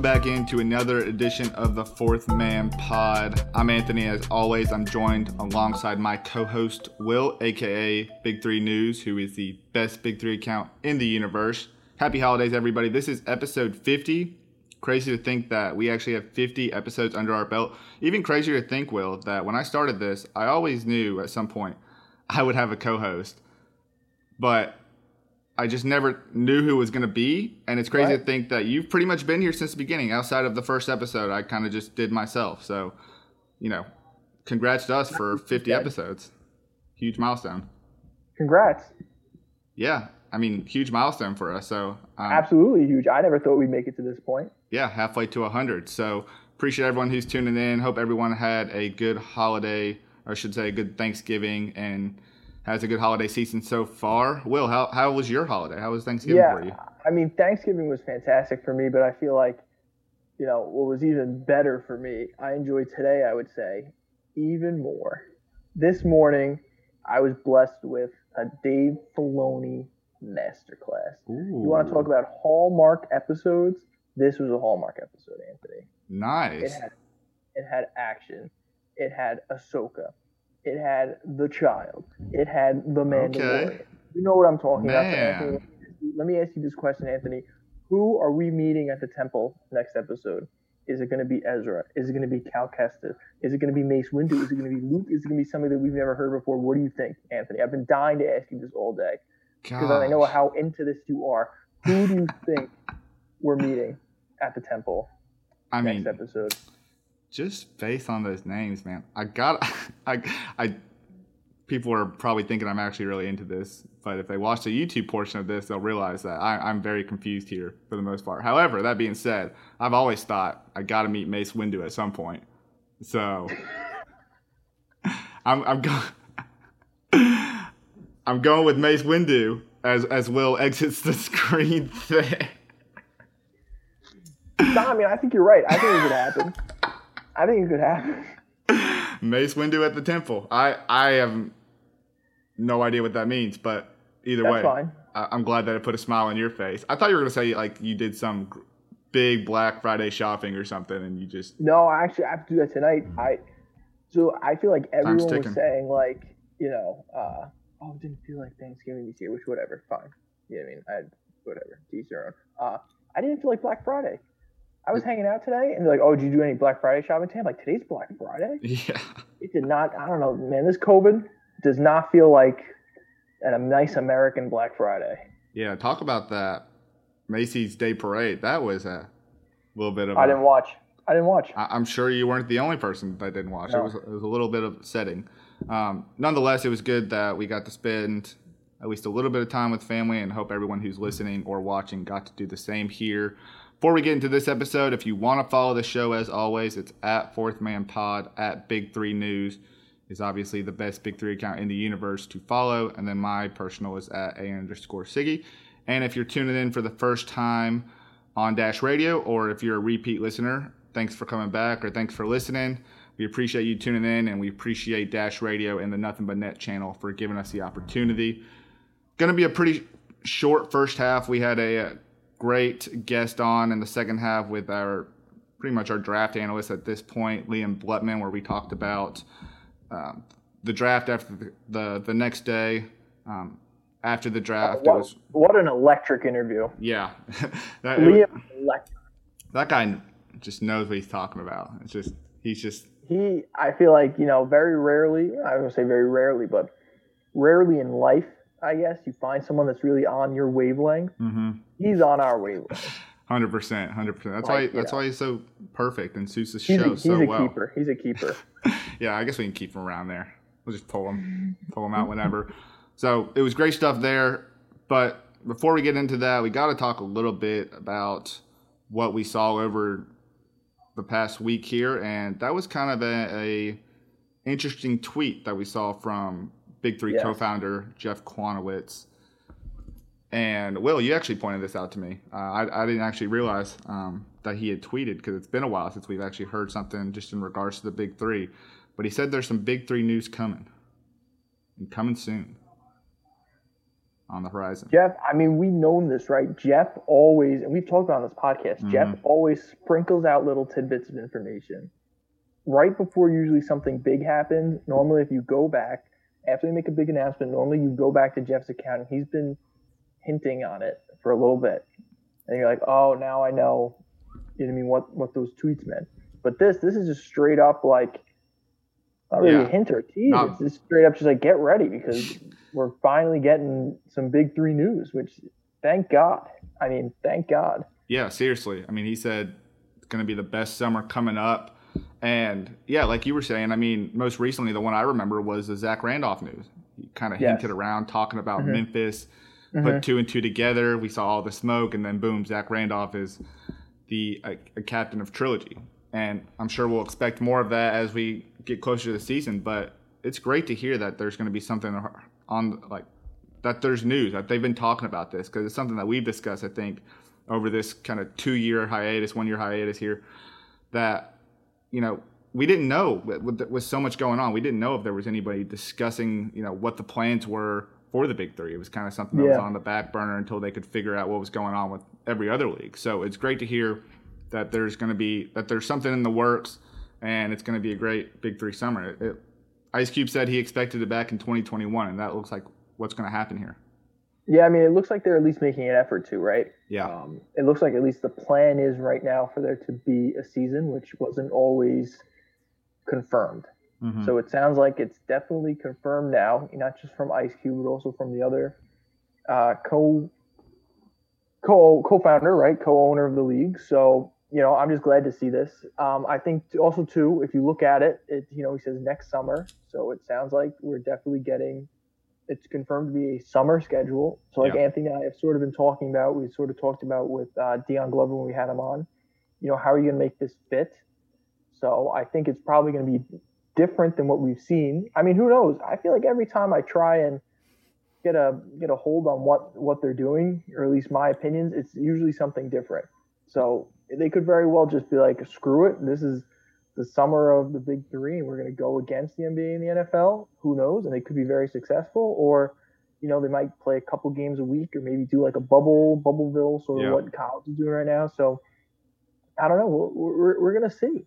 Welcome back into another edition of the Fourth Man Pod. I'm Anthony. As always, I'm joined alongside my co host, Will, aka Big Three News, who is the best Big Three account in the universe. Happy holidays, everybody. This is episode 50. Crazy to think that we actually have 50 episodes under our belt. Even crazier to think, Will, that when I started this, I always knew at some point I would have a co host. But I just never knew who it was going to be. And it's crazy Right. to think that you've pretty much been here since the beginning. Outside of the first episode, I kind of just did myself. So, you know, congrats to us for 50 episodes. Huge milestone. Congrats. Yeah. I mean, huge milestone for us. So, um, Absolutely huge. I never thought we'd make it to this point. yeah, halfway to 100. So, appreciate everyone who's tuning in. Hope everyone had a good holiday, or I should say, a good Thanksgiving and has a good holiday season so far. Will, how, how was your holiday? How was Thanksgiving yeah. for you? I mean, Thanksgiving was fantastic for me, but I feel like, you know, what was even better for me, I enjoyed today, I would say, even more. This morning, I was blessed with a Dave Filoni masterclass. You want to talk about Hallmark episodes? This was a Hallmark episode, Anthony. It Nice. had it had action. It had Ahsoka. It had the child. It had the Mandalorian. You know what I'm talking about. Anthony, let me ask you this question, Anthony. Who are we meeting at the temple next episode? Is it going to be Ezra? Is it going to be Cal Kestis? Is it going to be Mace Windu? Is it going to be Luke? Is it going to be somebody that we've never heard before? What do you think, Anthony? I've been dying to ask you this all day because I know how into this you are. Who do you think we're meeting at the temple I next mean, episode? Just based on those names, man. I got, I, I. People are probably thinking I'm actually really into this, but if they watch the YouTube portion of this, they'll realize that I, I'm very confused here for the most part. However, that being said, I've always thought I got to meet Mace Windu at some point, so I'm, I'm going. I'm going with Mace Windu as as Will exits the screen there. No, I mean, I think you're right. I think it could happen. I think it could happen. Mace Windu at the temple. I I have no idea what that means, but either That's way, fine. I, I'm glad that it put a smile on your face. I thought you were gonna say like you did some big Black Friday shopping or something, and you just No, I actually have to do that tonight. I so I feel like everyone was saying like, you know, uh, oh, it didn't feel like Thanksgiving this year, which whatever, fine. You know what I mean? I whatever, to each their own. Uh, I didn't feel like Black Friday. I was hanging out today, and they're like, "Oh, did you do any Black Friday shopping today?" I'm like, "Today's Black Friday." yeah. It did not. I don't know, man. This COVID does not feel like a nice American Black Friday. Yeah, talk about that Macy's Day Parade. That was a little bit of. I a- didn't watch. I didn't watch. I- I'm sure you weren't the only person that didn't watch. It was it was a little bit of setting. Um, nonetheless, it was good that we got to spend at least a little bit of time with family, and hope everyone who's listening or watching got to do the same here. Before we get into this episode, if you want to follow the show, as always, it's at Fourth Man Pod at Big Three News. Is obviously the best Big Three account in the universe to follow, and then my personal is at a underscore Siggy. And if you're tuning in for the first time on Dash Radio, or if you're a repeat listener, thanks for coming back or thanks for listening. We appreciate you tuning in, and we appreciate Dash Radio and the Nothing But Net channel for giving us the opportunity. Going to be a pretty short first half. We had a, uh great guest on in the second half with our pretty much our draft analyst at this point, Liam Blutman, where we talked about um, the draft after the, the, the next day. Um, after the draft, it What, was what an electric interview. yeah. that, Liam, electric. that guy just knows what he's talking about. It's just he's just he I feel like you know very rarely I don't say very rarely but rarely in life I guess you find someone that's really on your wavelength. He's on our wavelength. hundred percent, hundred percent. That's Like, why that's know. why he's so perfect and suits the He's show a, he's so a well. keeper. He's a keeper. yeah, I guess we can keep him around there. We'll just pull him, pull him out whenever. So it was great stuff there. But before we get into that, we got to talk a little bit about what we saw over the past week here, and that was kind of a, a interesting tweet that we saw from Big Three Yes. co-founder Jeff Kwatinetz. And Will, you actually pointed this out to me. Uh, I, I didn't actually realize um, that he had tweeted because it's been a while since we've actually heard something just in regards to the Big Three. But he said there's some Big Three news coming, and coming soon on the horizon. Jeff, I mean, we've known this, right? Jeff always, and we've talked about on this podcast, Mhm. Jeff always sprinkles out little tidbits of information. Right before usually something big happens, normally if you go back, after they make a big announcement, normally you go back to Jeff's account and he's been hinting on it for a little bit. And you're like, oh, now I know, you know what I mean, what, what those tweets meant. But this, this is just straight up like, not really Yeah. a hint or a tease. Not- it's just straight up just like, get ready because we're finally getting some big three news, which thank God. I mean, thank God. Yeah, seriously. I mean, he said it's going to be the best summer coming up. And yeah, like you were saying, I mean, most recently, the one I remember was the Zach Randolph news. He kind of Yes. hinted around talking about Mhm. Memphis, Put uh-huh. two and two together. We saw all the smoke, and then boom, Zach Randolph is the a, a captain of Trilogy. And I'm sure we'll expect more of that as we get closer to the season. But it's great to hear that there's going to be something on like that there's news that they've been talking about this because it's something that we've discussed, I think, over this kind of two year hiatus, one year hiatus here, that, you know, we didn't know with, with, with so much going on. We didn't know if there was anybody discussing, you know, what the plans were for the big three. It was kind of something that was on the back burner until they could figure out what was going on with every other league. So it's great to hear that there's going to be, that there's something in the works and it's going to be a great big three summer. It, it, Ice Cube said he expected it back in 2021, and that looks like what's going to happen here. Yeah, I mean, it looks like they're at least making an effort to, right? Yeah. Um, it looks like at least the plan is right now for there to be a season, which wasn't always confirmed. Mhm. So it sounds like it's definitely confirmed now, not just from Ice Cube, but also from the other uh, co co co-founder, right, co-owner of the league. So you know, I'm just glad to see this. Um, I think t- also too, if you look at it, it you know he says next summer, so it sounds like we're definitely getting. It's confirmed to be a summer schedule. So like Yeah. Anthony and I have sort of been talking about, we sort of talked about with uh, Dion Glover when we had him on. You know, how are you going to make this fit? So I think it's probably going to be different than what we've seen. I mean, who knows? I feel like every time I try and get a get a hold on what what they're doing, or at least my opinions, it's usually something different. So they could very well just be like, screw it. This is the summer of the big three, and we're going to go against the NBA and the NFL. Who knows? And they could be very successful, or you know, they might play a couple games a week, or maybe do like a bubble, Bubbleville, sort of Yeah. what college is doing right now. So I don't know. We're, we're, we're going to see.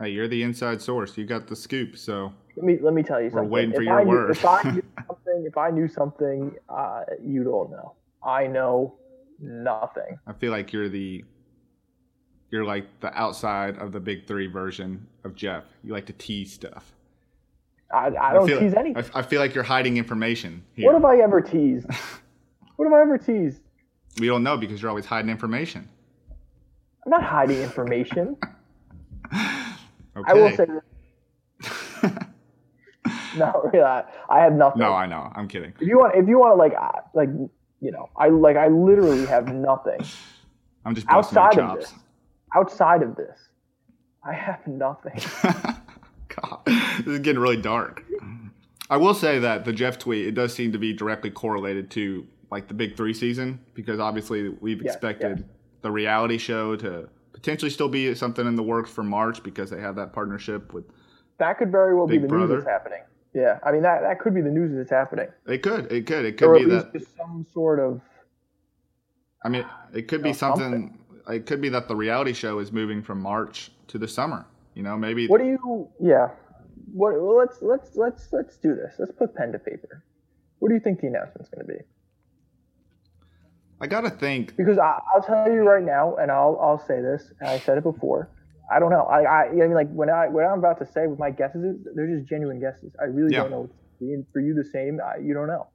Hey, you're the inside source. You got the scoop. So Let me let me tell you something. We're waiting for if your I knew. If I knew something, if I knew something, uh, you don't know. I know nothing. I feel like you're the you're like the outside of the big three version of Jeff. You like to tease stuff. I, I don't feel, tease anything. I, I feel like you're hiding information here. What have I ever teased? what have I ever teased? we don't know because you're always hiding information. I'm not hiding information. Okay. I will say this. No, really, I, I have nothing. no, I know. I'm kidding. if you want, if you want to, like, uh, like, you know, I like, I literally have nothing I'm just outside of this. Outside of this, I have nothing. God, this is getting really dark. I will say that the Jeff tweet it does seem to be directly correlated to like the Big Three season because obviously we've expected the reality show to potentially still be something in the works for March because they have that partnership with. That could very well Big be the Brother? news that's happening. Yeah, I mean that that could be the news that's happening, It could, it could, it or could at be that. just some sort of I mean, it could be know, something. something. It could be that the reality show is moving from March to the summer. You know, maybe. What do you? Yeah. What? Well, let's let's let's let's do this. Let's put pen to paper. What do you think the announcement's going to be? I gotta think. Because I, I'll tell you right now, and I'll I'll say this, and I said it before. I don't know. I I, I mean, like when I what I'm about to say with my guesses, they're just genuine guesses. I really Yeah. don't know. What it's gonna be. And for you, the same. I, you don't know.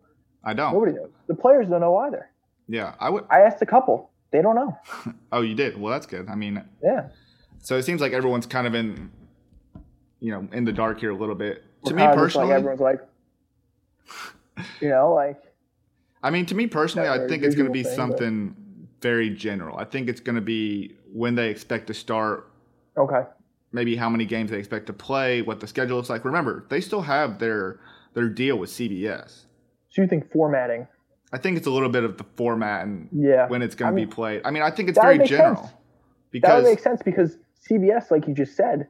I don't. Nobody knows. The players don't know either. Yeah, I would. I asked a couple. They don't know. Oh, you did. Well, that's good. I mean, Yeah. so it seems like everyone's kind of in, you know, in the dark here a little bit. To We're me personally, like everyone's like, you know, like I mean, to me personally, I think it's going to be thing, but- something very general. I think it's going to be when they expect to start Okay. maybe how many games they expect to play, what the schedule looks like. Remember, they still have their their deal with CBS. So you think formatting? I think it's a little bit of the format and Yeah. when it's going I to be played. I mean, I think it's very general sense. That would make sense because CBS, like you just said,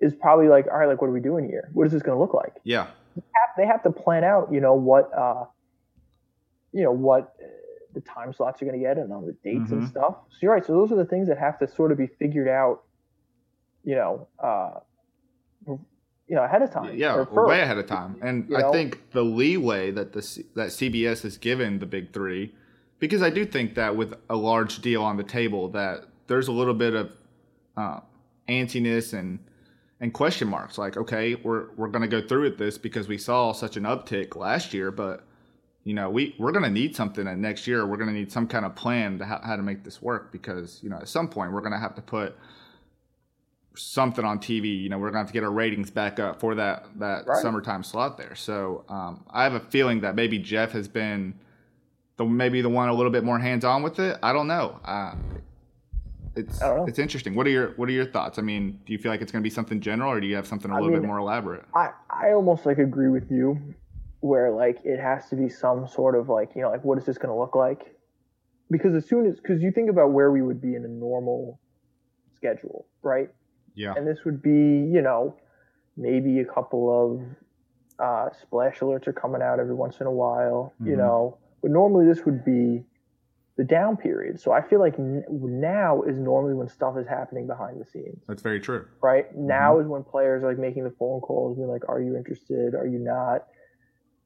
is probably like, all right, like what are we doing here? What is this going to look like? yeah, Have- They have to plan out, you know, what, uh, you know, what uh, the time slots you're going to get and on the dates and Mhm. stuff. So you're right. So those are the things that have to sort of be figured out, you know, uh, you know, ahead of time. yeah, first. way ahead of time. And You I think the leeway that the that CBS has given the big three, because I do think that with a large deal on the table, that there's a little bit of uh, antsiness and and question marks. Like, okay, we're we're going to go through with this because we saw such an uptick last year, but you know, we we're going to need something and next year. We're going to need some kind of plan to how, how to make this work because you know at some point we're going to have to put something on TV. You know, we're going to have to get our ratings back up for that that Right. summertime slot there. So um, I have a feeling that maybe Jeff has been the maybe the one a little bit more hands on with it. I don't know. Uh, it's I don't know. it's interesting. What are your what are your thoughts? I mean, do you feel like it's going to be something general, or do you have something a I little bit mean, more elaborate? I, I almost like agree with you where like it has to be some sort of like you know like what is this going to look like? Because as soon as because you think about where we would be in a normal schedule right? Yeah, and this would be you know maybe a couple of uh, splash alerts are coming out every once in a while you Mhm. know? But normally this would be the down period. So i feel like n- now is normally when stuff is happening behind the scenes. That's very true. right? Mm-hmm. now is when players are like making the phone calls being like are you interested? Are you not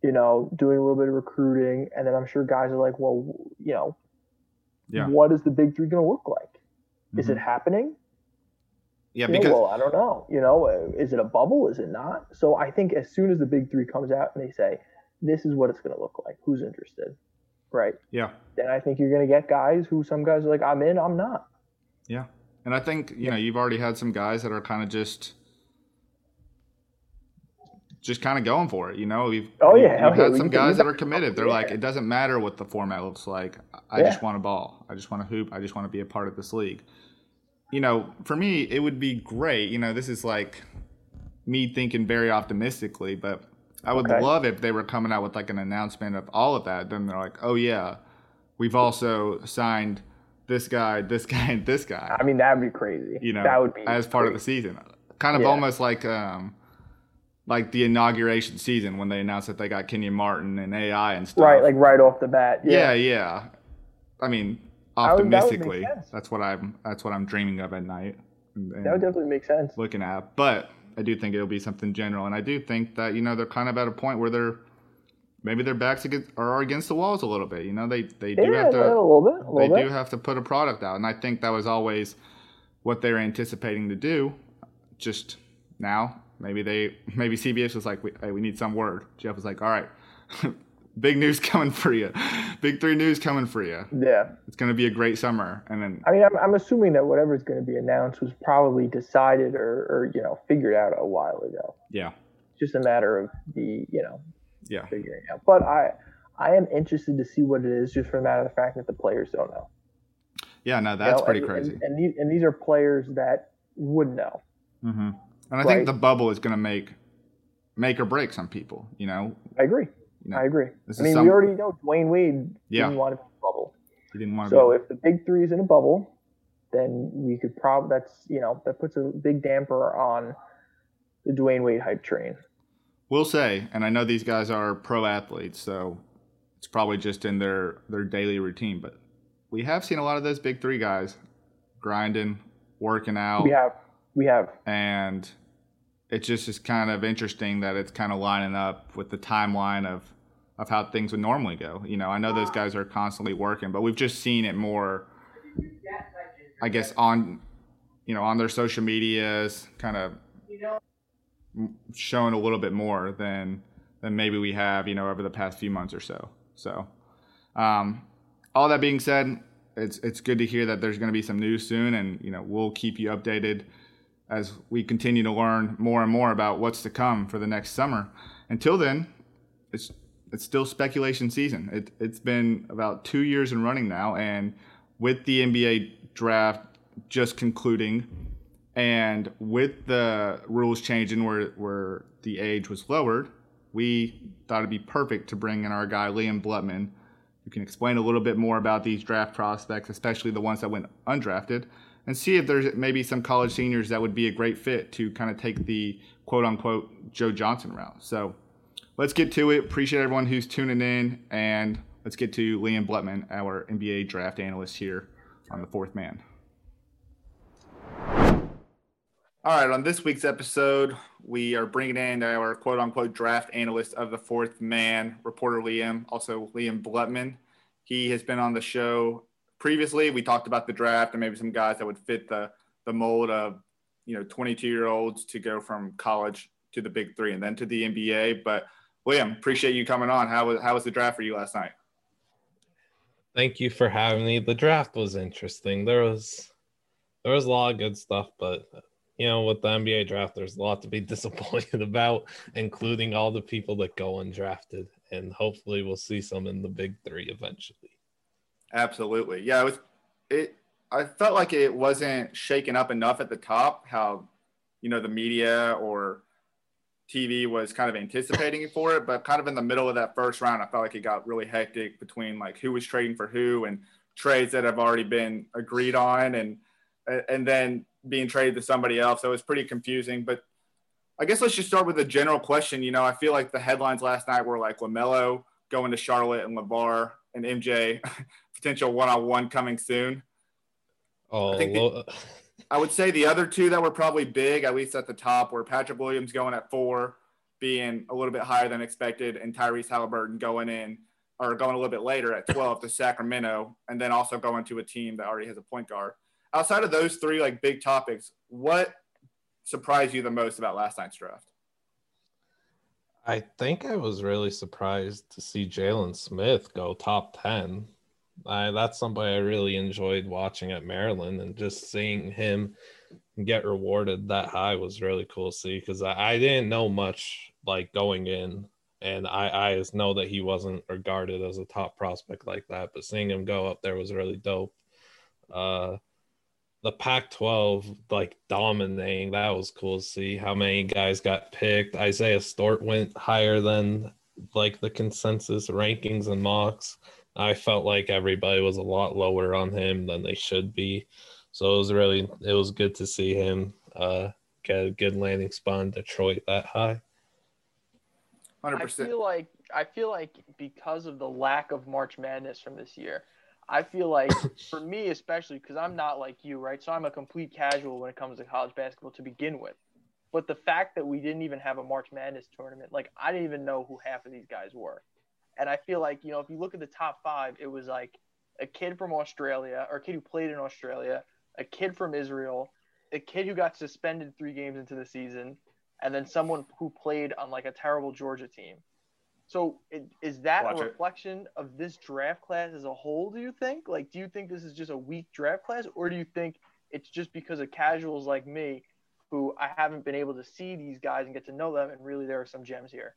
you know doing a little bit of recruiting and then i'm sure guys are like well you know Yeah. what is the big three going to look like? Is Mhm. it happening? Yeah, You know, well i don't know you know uh, is it a bubble? Is it not? So i think as soon as the big three comes out and they say this is what it's going to look like who's interested right? Yeah, then i think you're going to get guys who some guys are like i'm in i'm not. Yeah, and I think you know you've already had some guys that are kind of just. Just kind of going for it, you know. We've Oh, yeah, hell yeah, had some guys that are committed. They're like, it doesn't matter what the format looks like. I Yeah. just want a ball. I just want to hoop. I just want to be a part of this league. You know, for me, it would be great. You know, this is like me thinking very optimistically, but I would Okay. love if they were coming out with like an announcement of all of that. Then they're like, oh yeah, we've also signed this guy, this guy, and this guy. i mean that would be crazy You know, that would be as part of the season, kind of Yeah. almost like um, like the inauguration season when they announced that they got Kenyon Martin and AI and stuff. right like right off the bat yeah, yeah. I mean, That would- that would optimistically, that's what I'm that's what I'm dreaming of at night. And, that would definitely make sense looking at, but I do think it'll be something general, and I do think that you know they're kind of at a point where they're maybe their backs against, are against the walls a little bit. You know, they they do yeah, have to a little bit a they little bit do have to put a product out, and I think that was always what they were anticipating to do. Just now, maybe they maybe CBS was like, "Hey, we need some word." Jeff was like, "All right, big news coming for you, big three news coming for you. yeah It's going to be a great summer." And then I mean, I'm, I'm assuming that whatever's going to be announced was probably decided or, or you know figured out a while ago. yeah, It's just a matter of the you know yeah, figuring out. But I I am interested to see what it is, just for the matter of the fact that the players don't know. yeah. No, You that's know, pretty and, crazy. And, and, these, and these are players that would know. hmm And I Right. think the bubble is going to make make or break some people. You know, I agree. You know, I agree. I mean, some- we already know Dwayne Wade Yeah. didn't want to be in a bubble. you didn't want to. So if the big three is in a bubble, then we could probably that's you know that puts a big damper on the Dwayne Wade hype train. We'll say, and I know these guys are pro athletes, so it's probably just in their their daily routine. But we have seen a lot of those big three guys grinding, working out, We have we have and it just is kind of interesting that it's kind of lining up with the timeline of of how things would normally go. You know, I know those guys are constantly working, but we've just seen it more. I guess on, you know, on their social medias, kind of showing a little bit more than than maybe we have, you know, over the past few months or so. So, um, all that being said, it's it's good to hear that there's going to be some news soon, and you know, we'll keep you updated as we continue to learn more and more about what's to come for the next summer. Until then, it's it's still speculation season. It, it's been about two years in running now, and with the NBA draft just concluding And with the rules changing where where the age was lowered, we thought it'd be perfect to bring in our guy Liam Blutman, who can explain a little bit more about these draft prospects, especially the ones that went undrafted, and see if there's maybe some college seniors that would be a great fit to kind of take the quote unquote Joe Johnson route. So let's get to it. Appreciate everyone who's tuning in, and let's get to Liam Blutman, our NBA draft analyst here on the fourth man. All right, on this week's episode, we are bringing in our quote unquote draft analyst of the fourth man, reporter Liam, also Liam Blutman. He has been on the show previously. We talked about the draft and maybe some guys that would fit the, the mold of, you know, 22 year olds to go from college to the big three and then to the NBA. But William, appreciate you coming on. How was, how was the draft for you last night? Thank you for having me. The draft was interesting. There was, there was a lot of good stuff, but you know, with the NBA draft, there's a lot to be disappointed about, including all the people that go undrafted. And hopefully we'll see some in the big three eventually. Absolutely. Yeah, it was it I felt like it wasn't shaken up enough at the top, how you know the media or TV was kind of anticipating for it, but kind of in the middle of that first round, I felt like it got really hectic between like who was trading for who and trades that have already been agreed on and and then being traded to somebody else. So it was pretty confusing. But I guess let's just start with a general question. You know, I feel like the headlines last night were like LaMelo going to Charlotte and LaVar and MJ potential one on one coming soon. Oh, I, the, I would say the other two that were probably big, at least at the top, were Patrick Williams going at four, being a little bit higher than expected, and Tyrese Halliburton going in or going a little bit later at 12 to Sacramento, and then also going to a team that already has a point guard outside of those three like big topics, what surprised you the most about last night's draft? I think I was really surprised to see Jalen Smith go top 10. I, that's somebody I really enjoyed watching at Maryland, and just seeing him get rewarded that high was really cool to see because I, I, didn't know much like going in, and I, I just know that he wasn't regarded as a top prospect like that. But seeing him go up there was really dope. Uh, the Pac 12 like dominating. That was cool to see how many guys got picked. Isaiah Stewart went higher than like the consensus rankings and mocks. I felt like everybody was a lot lower on him than they should be. So it was really it was good to see him uh, get a good landing spot in Detroit that high. 100%. I feel like I feel like because of the lack of March Madness from this year, I feel like for me especially because I'm not like you, right? So I'm a complete casual when it comes to college basketball to begin with. But the fact that we didn't even have a March Madness tournament, like I didn't even know who half of these guys were. And I feel like, you know, if you look at the top 5, it was like a kid from Australia or a kid who played in Australia, a kid from Israel, a kid who got suspended 3 games into the season, and then someone who played on like a terrible Georgia team. So is that Watch a reflection it. of this draft class as a whole? Do you think? Like, do you think this is just a weak draft class, or do you think it's just because of casuals like me, who I haven't been able to see these guys and get to know them, and really there are some gems here?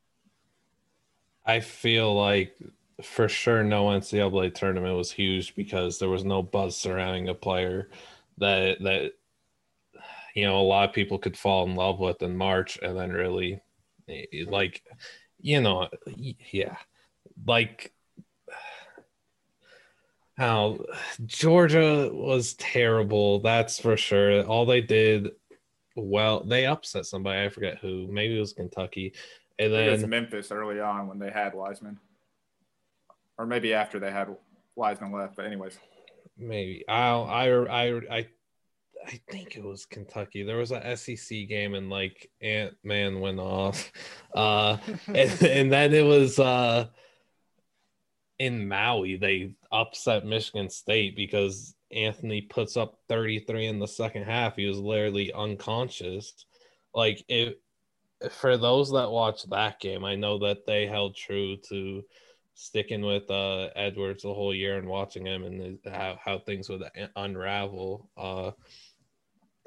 I feel like for sure no NCAA tournament was huge because there was no buzz surrounding a player that that you know a lot of people could fall in love with in March and then really eh, like you know, yeah, like how Georgia was terrible. That's for sure. All they did, well, they upset somebody. I forget who. Maybe it was Kentucky, and then it was Memphis early on when they had Wiseman, or maybe after they had Wiseman left. But anyways, maybe I'll I I I I think it was Kentucky. There was a SEC game and like Ant Man went off. Uh and, and then it was uh in Maui they upset Michigan State because Anthony puts up 33 in the second half. He was literally unconscious. Like it for those that watched that game, I know that they held true to sticking with uh Edwards the whole year and watching him and how, how things would unravel. Uh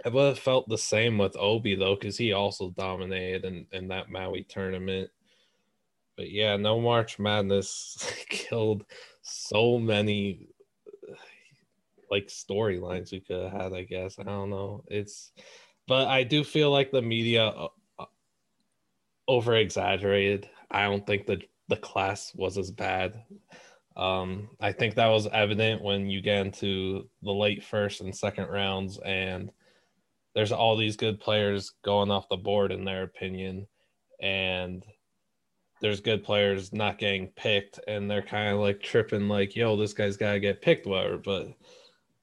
I felt the same with Obi though, because he also dominated in, in that Maui tournament. But yeah, no March Madness killed so many like storylines we could have had, I guess. I don't know. It's but I do feel like the media uh, over exaggerated. I don't think that the class was as bad. Um, I think that was evident when you get into the late first and second rounds, and there's all these good players going off the board in their opinion, and there's good players not getting picked, and they're kind of like tripping, like, "Yo, this guy's got to get picked," whatever. But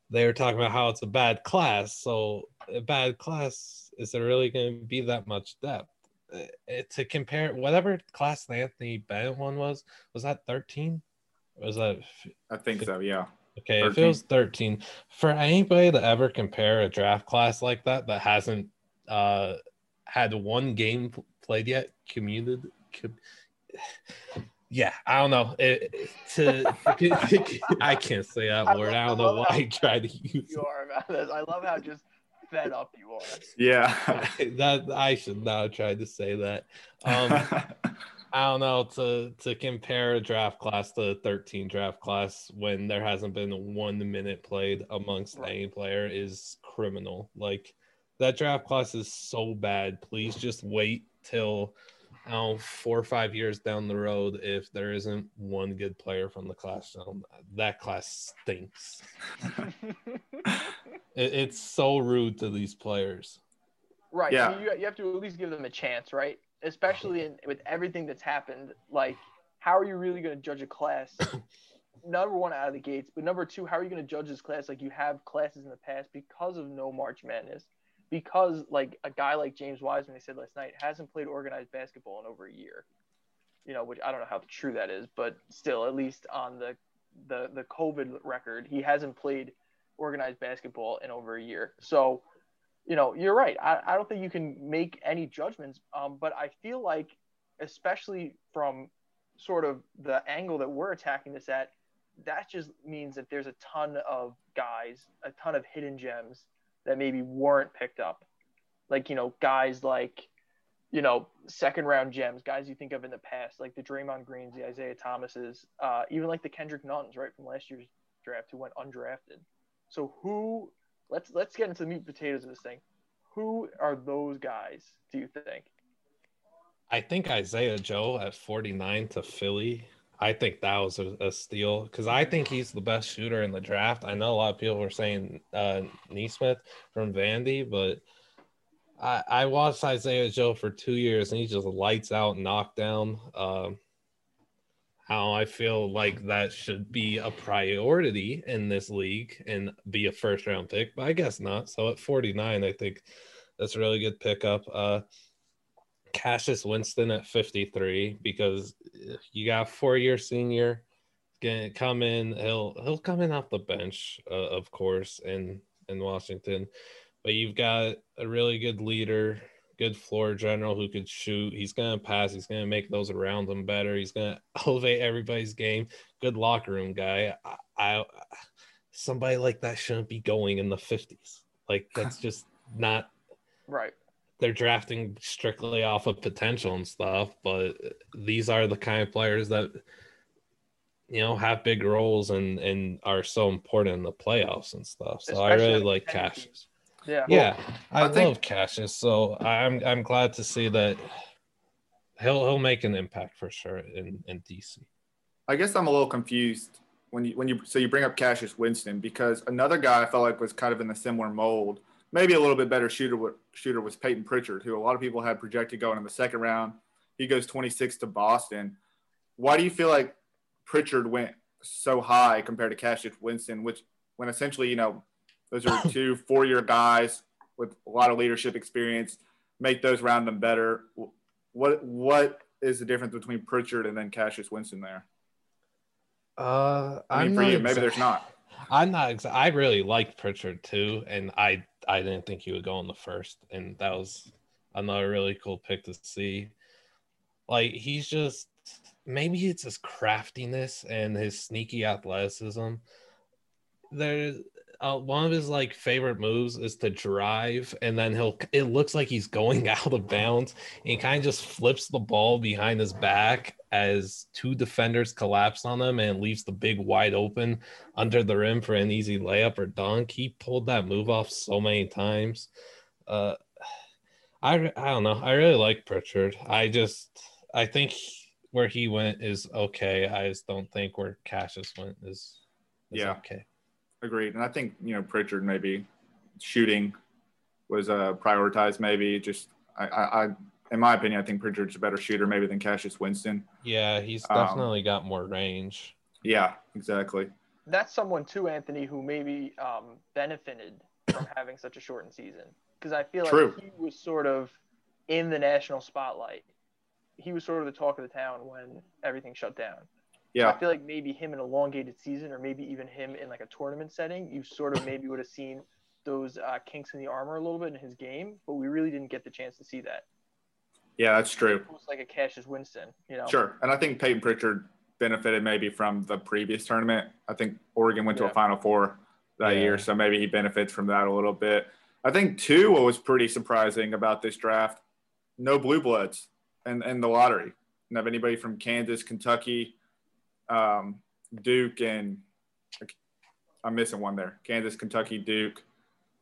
they were talking about how it's a bad class, so a bad class is there really going to be that much depth? Uh, to compare whatever class the Anthony Bennett one was, was that 13? Was that? I think so. Yeah. Okay, 13. if it was 13, for anybody to ever compare a draft class like that that hasn't uh, had one game played yet, commuted, com- yeah, I don't know. It, to, I can't say that word. I, I don't know why I tried to use. You are about this. I love how just fed up you are. Yeah, that I should not have tried to say that. Um, I don't know to to compare a draft class to a 13 draft class when there hasn't been one minute played amongst right. any player is criminal. Like that draft class is so bad. Please just wait till know, four or five years down the road if there isn't one good player from the class. Um, that class stinks. it, it's so rude to these players. Right. Yeah. You, you have to at least give them a chance, right? Especially in, with everything that's happened. Like, how are you really going to judge a class? number one, out of the gates, but number two, how are you going to judge this class like you have classes in the past because of no March Madness? Because like a guy like James Wiseman, they said last night, hasn't played organized basketball in over a year. You know, which I don't know how true that is, but still, at least on the the the COVID record, he hasn't played organized basketball in over a year. So, you know, you're right. I, I don't think you can make any judgments. Um, but I feel like, especially from sort of the angle that we're attacking this at, that just means that there's a ton of guys, a ton of hidden gems that maybe weren't picked up. Like, you know, guys like, you know, second round gems, guys you think of in the past, like the Draymond Greens, the Isaiah Thomases, uh, even like the Kendrick Nunns, right, from last year's draft who went undrafted. So who let's let's get into the meat and potatoes of this thing. Who are those guys, do you think? I think Isaiah Joe at 49 to Philly I think that was a, a steal because I think he's the best shooter in the draft. I know a lot of people were saying uh, Nesmith from Vandy, but I, I watched Isaiah Joe for two years and he just lights out knockdown. Um, how I feel like that should be a priority in this league and be a first round pick, but I guess not. So at 49, I think that's a really good pickup. Uh, Cassius Winston at 53 because you got four year senior gonna come in. He'll he'll come in off the bench, uh, of course, in in Washington, but you've got a really good leader, good floor general who could shoot. He's gonna pass. He's gonna make those around him better. He's gonna elevate everybody's game. Good locker room guy. I, I somebody like that shouldn't be going in the 50s. Like that's just not right they're drafting strictly off of potential and stuff, but these are the kind of players that you know have big roles and and are so important in the playoffs and stuff. So Especially I really like Cassius. Yeah, yeah, I, I think... love Cassius. So I'm I'm glad to see that he'll he'll make an impact for sure in in DC. I guess I'm a little confused when you when you so you bring up Cassius Winston because another guy I felt like was kind of in the similar mold maybe a little bit better shooter shooter was Payton Pritchard, who a lot of people had projected going in the second round. He goes 26 to Boston. Why do you feel like Pritchard went so high compared to Cassius Winston, which when essentially, you know, those are two four-year guys with a lot of leadership experience, make those round them better. What what is the difference between Pritchard and then Cassius Winston there? Uh, I mean, I'm for you, maybe there's not. I'm not. Exa- I really like Pritchard too, and I I didn't think he would go in the first, and that was another really cool pick to see. Like he's just maybe it's his craftiness and his sneaky athleticism. There's uh, one of his like favorite moves is to drive and then he'll it looks like he's going out of bounds and he kind of just flips the ball behind his back as two defenders collapse on him and leaves the big wide open under the rim for an easy layup or dunk he pulled that move off so many times uh I I don't know. I really like Pritchard. I just I think where he went is okay. I just don't think where Cassius went is, is Yeah. okay. Agreed. And I think, you know, Pritchard maybe shooting was uh, prioritized, maybe. Just, I, I, I, in my opinion, I think Pritchard's a better shooter maybe than Cassius Winston. Yeah, he's Um, definitely got more range. Yeah, exactly. That's someone too, Anthony, who maybe um, benefited from having such a shortened season. Because I feel like he was sort of in the national spotlight. He was sort of the talk of the town when everything shut down. Yeah, I feel like maybe him in an elongated season, or maybe even him in like a tournament setting, you sort of maybe would have seen those uh, kinks in the armor a little bit in his game, but we really didn't get the chance to see that. Yeah, that's true. Almost like a Cassius Winston, you know? Sure. And I think Payton Pritchard benefited maybe from the previous tournament. I think Oregon went to a Final Four that Yeah. year, so maybe he benefits from that a little bit. I think too what was pretty surprising about this draft, no blue bloods and and the lottery. Didn't have anybody from Kansas, Kentucky, um, Duke, and I'm missing one there. Kansas, Kentucky, Duke,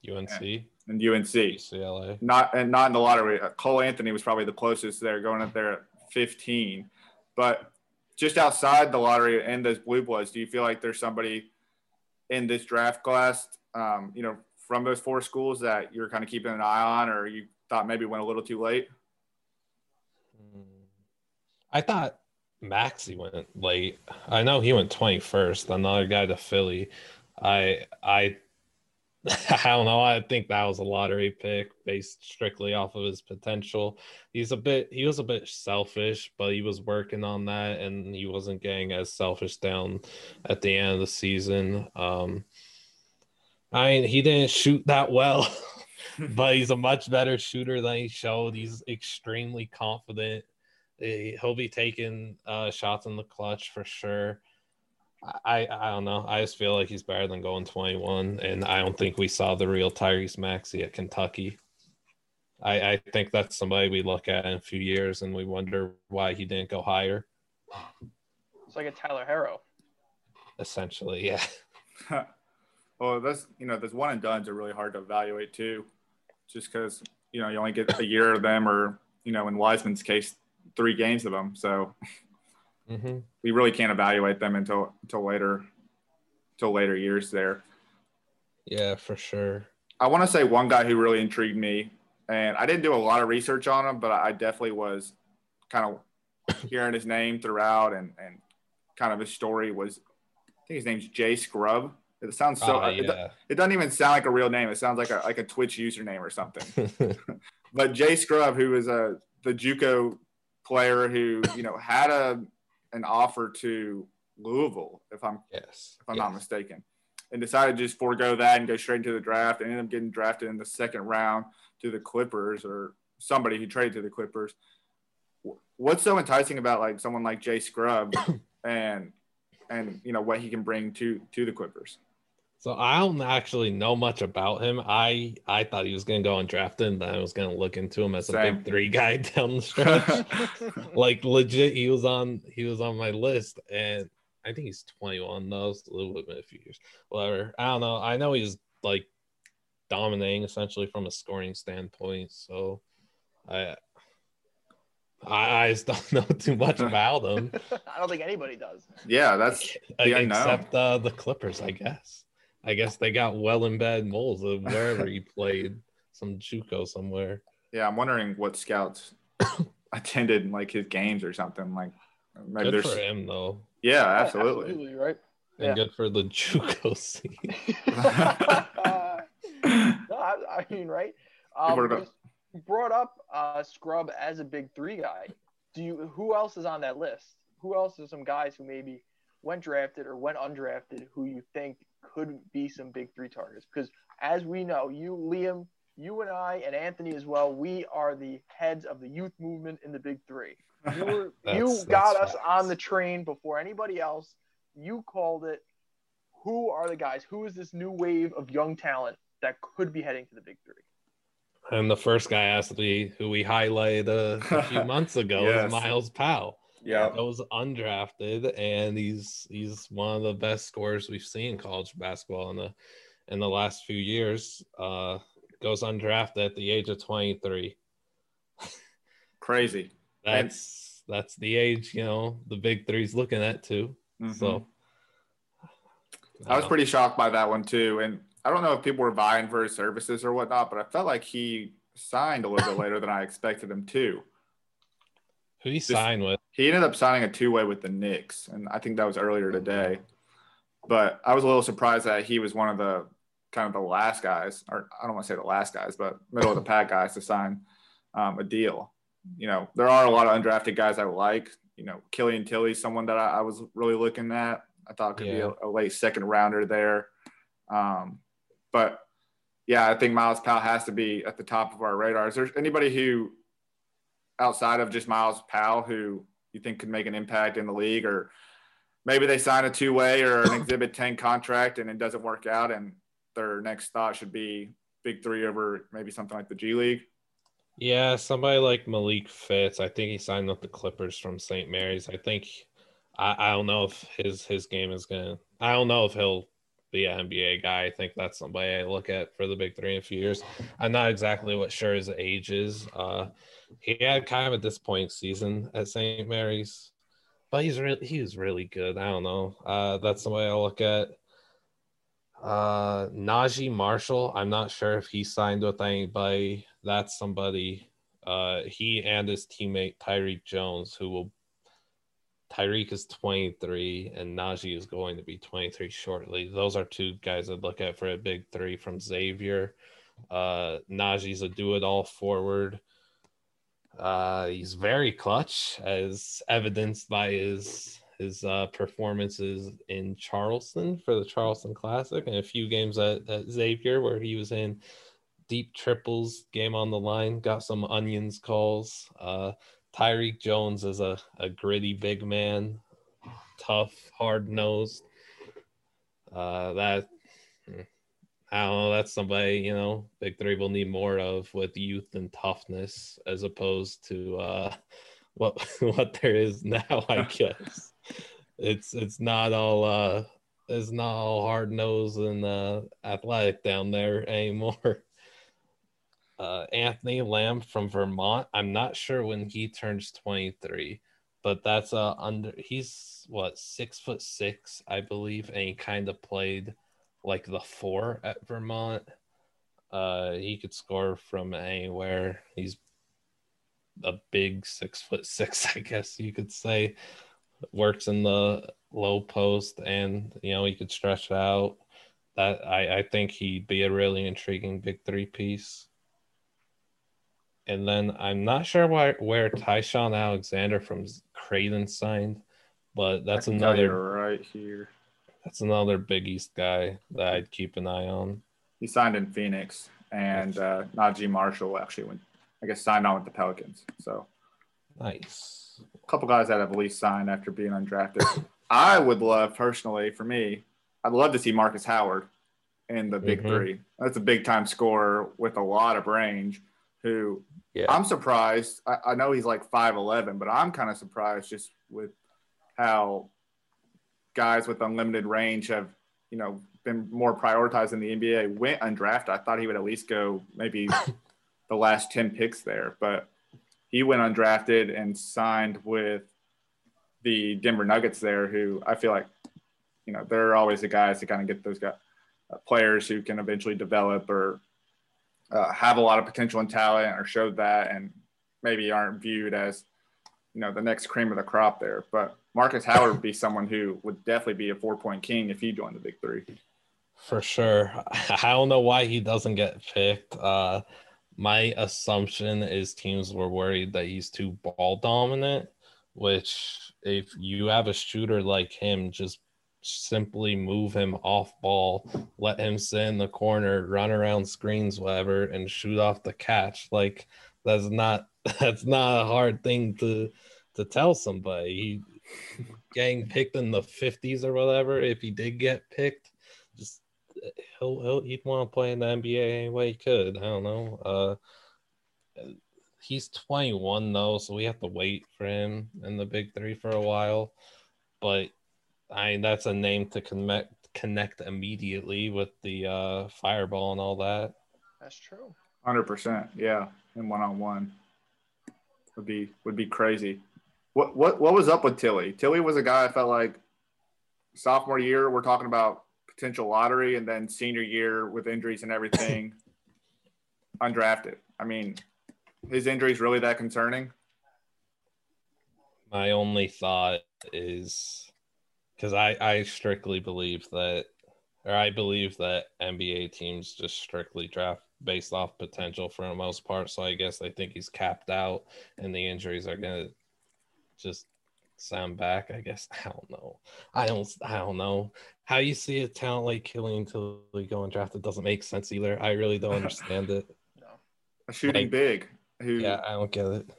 UNC, and UNC. UCLA. Not and not in the lottery. Uh, Cole Anthony was probably the closest there, going up there at 15. But just outside the lottery and those blue bloods, do you feel like there's somebody in this draft class, um, you know, from those four schools that you're kind of keeping an eye on, or you thought maybe went a little too late? Hmm. I thought Maxey went late. I know he went 21st. Another guy to Philly. I I I don't know. I think that was a lottery pick based strictly off of his potential. He's a bit he was a bit selfish, but he was working on that and he wasn't getting as selfish down at the end of the season. Um I mean, he didn't shoot that well, but he's a much better shooter than he showed. He's extremely confident. He'll be taking uh, shots in the clutch for sure. I, I don't know. I just feel like he's better than going 21, and I don't think we saw the real Tyrese Maxey at Kentucky. I, I think that's somebody we look at in a few years and we wonder why he didn't go higher. It's like a Tyler Herro. Essentially, yeah. well, that's you know, those one and duns are really hard to evaluate too, just because you know you only get a year of them, or you know, in Wiseman's case, three games of them. So hmm we really can't evaluate them until until later, until later years there. Yeah, for sure. I want to say one guy who really intrigued me, and I didn't do a lot of research on him, but I definitely was kind of hearing his name throughout and and kind of his story was. I think his name's Jay Scrubb. It sounds so. Oh, it, yeah. it doesn't even sound like a real name. It sounds like a like a Twitch username or something. but Jay Scrubb, who was a the JUCO player who you know had a an offer to Louisville, if I'm yes. if I'm yes. not mistaken, and decided to just forego that and go straight into the draft and ended up getting drafted in the second round to the Clippers or somebody who traded to the Clippers. What's so enticing about like someone like Jay Scrubb and and you know what he can bring to to the Clippers? So I don't actually know much about him. I I thought he was gonna go undrafted, and then I was gonna look into him as a Same. big three guy down the stretch. like legit, he was on he was on my list, and I think he's 21 though. So it would have been a few years. Whatever. I don't know. I know he's like dominating essentially from a scoring standpoint. So I I, I just don't know too much about him, I don't think anybody does. yeah, that's like, Yeah, I except uh, the Clippers, I guess. I guess they got well in bed moles of wherever he played, some JUCO somewhere. yeah. I'm wondering what scouts attended like his games or something like. Maybe Good there's for him though, yeah, absolutely. Absolutely, right? and Yeah. good for the JUCO scene. no, I, I mean, right? Um, brought up. you brought up uh, Scrubb as a big three guy. Do you? Who else is on that list? Who else are some guys who maybe went drafted or went undrafted who you think could be some big three targets? Because as we know, you, Liam, you and I, and Anthony as well, we are the heads of the youth movement in the Big Three. You, were, you got that's us facts. on the train before anybody else. You called it. Who are the guys? Who is this new wave of young talent that could be heading to the Big Three? And the first guy has to be who we highlighted a, a few months ago Yes. is Myles Powell. Yeah, that was undrafted, and he's he's one of the best scorers we've seen in college basketball in the in the last few years. Uh, goes undrafted at the age of 23. crazy. That's and, that's the age, you know, the big three's looking at too. Mm-hmm. So I was pretty shocked by that one too. And I don't know if people were buying for his services or whatnot, but I felt like he signed a little bit later than I expected him to. Who he signed with? He ended up signing a two way with the Knicks, and I think that was earlier today. But I was a little surprised that he was one of the kind of the last guys, or I don't want to say the last guys, but middle of the pack guys to sign um, a deal. You know, there are a lot of undrafted guys I like. You know, Killian Tillie, someone that I, I was really looking at. I thought could yeah. be a, a, late second rounder there. Um, but yeah, I think Myles Powell has to be at the top of our radar. Is there anybody who, outside of just Myles Powell, who you think could make an impact in the league, or maybe they sign a two-way or an Exhibit 10 contract and it doesn't work out, and their next thought should be Big Three over maybe something like the G League? Yeah, somebody like Malik Fitts. I think he signed with the Clippers from St. Mary's. I think I, I don't know if his his game is gonna. I don't know if he'll be an NBA guy. I think that's somebody I look at for the big three in a few years. I'm not exactly what sure his age is. Uh, he had kind of a disappointing season at St. Mary's, but he's really he was really good. I don't know. Uh, that's way I look at. Uh, Naji Marshall. I'm not sure if he signed with anybody. That's somebody. Uh, he and his teammate Tyrique Jones, who will Tyrique is 23 and Naji is going to be 23 shortly. Those are two guys I'd look at for a big three from Xavier. Uh, Naji's a do it all forward. Uh, he's very clutch, as evidenced by his his uh, performances in Charleston for the Charleston Classic and a few games at, at Xavier where he was in deep triples, game on the line, got some onions calls. Uh, Tyrique Jones is a, a gritty big man, tough, hard nosed. Uh, that I don't know. That's somebody you know, Big Three will need more of with youth and toughness, as opposed to uh, what what there is now. I guess it's it's not all uh, it's not all hard nosed and uh, athletic down there anymore uh, Anthony Lamb from Vermont. I'm not sure when he turns 23, but that's uh under he's what six foot six, I believe, and he kind of played like the four at Vermont. Uh, he could score from anywhere. He's a big six foot six, I guess you could say. Works in the low post, and you know he could stretch out. That I I think he'd be a really intriguing big three piece. And then I'm not sure why, where Ty-Shon Alexander from Creighton signed, but that's another right here. That's another Big East guy that I'd keep an eye on. He signed in Phoenix, and uh, Naji Marshall actually went, I guess, signed on with the Pelicans. So nice. A couple guys that have at least signed after being undrafted. I would love personally, for me, I'd love to see Marcus Howard in the Big mm-hmm. Three. That's a big time scorer with a lot of range who yeah. I'm surprised. I, I know he's like 5'11, but I'm kind of surprised just with how guys with unlimited range have, you know, been more prioritized in the NBA. Went undrafted. I thought he would at least go maybe the last 10 picks there, but he went undrafted and signed with the Denver Nuggets there, who I feel like, you know, they're always the guys to kind of get those guys, uh, players who can eventually develop or uh, have a lot of potential and talent or showed that and maybe aren't viewed as you know the next cream of the crop there but marcus howard would be someone who would definitely be a four point king if he joined the big three for sure i don't know why he doesn't get picked uh my assumption is teams were worried that he's too ball dominant which if you have a shooter like him just simply move him off ball, let him sit in the corner, run around screens, whatever, and shoot off the catch. Like that's not that's not a hard thing to to tell somebody. He getting picked in the fifties or whatever. If he did get picked, just he'll, he'll he'd want to play in the NBA any way he could. I don't know. Uh, he's 21 though, so we have to wait for him in the big three for a while. But I mean, that's a name to connect connect immediately with the uh, fireball and all that. That's true. Hundred percent, yeah, in one on one. would be would be crazy. What what what was up with Tillie? Tillie was a guy I felt like sophomore year we're talking about potential lottery, and then senior year with injuries and everything, undrafted. I mean, his injuries really that concerning? My only thought is because I I strictly believe that, or I believe that NBA teams just strictly draft based off potential for the most part. So I guess I think he's capped out, and the injuries are gonna just sound back. I guess I don't know. I don't. I don't know how you see a talent like Killian Tillie going it doesn't make sense either. I really don't understand it. no, a shooting like, big. Who? Yeah, I don't get it.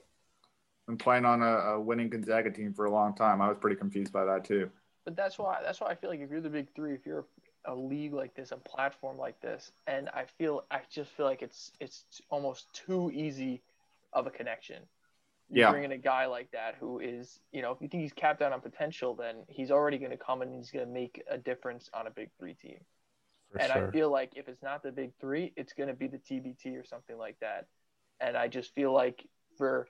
I'm playing on a, a winning Gonzaga team for a long time. I was pretty confused by that too. But that's why. That's why I feel like if you're the big three, if you're a league like this, a platform like this, and I feel I just feel like it's it's almost too easy of a connection. You yeah. bring in a guy like that who is, you know, if you think he's capped out on potential, then he's already going to come and he's going to make a difference on a big three team. For and sure. I feel like if it's not the big three, it's going to be the TBT or something like that. And I just feel like for,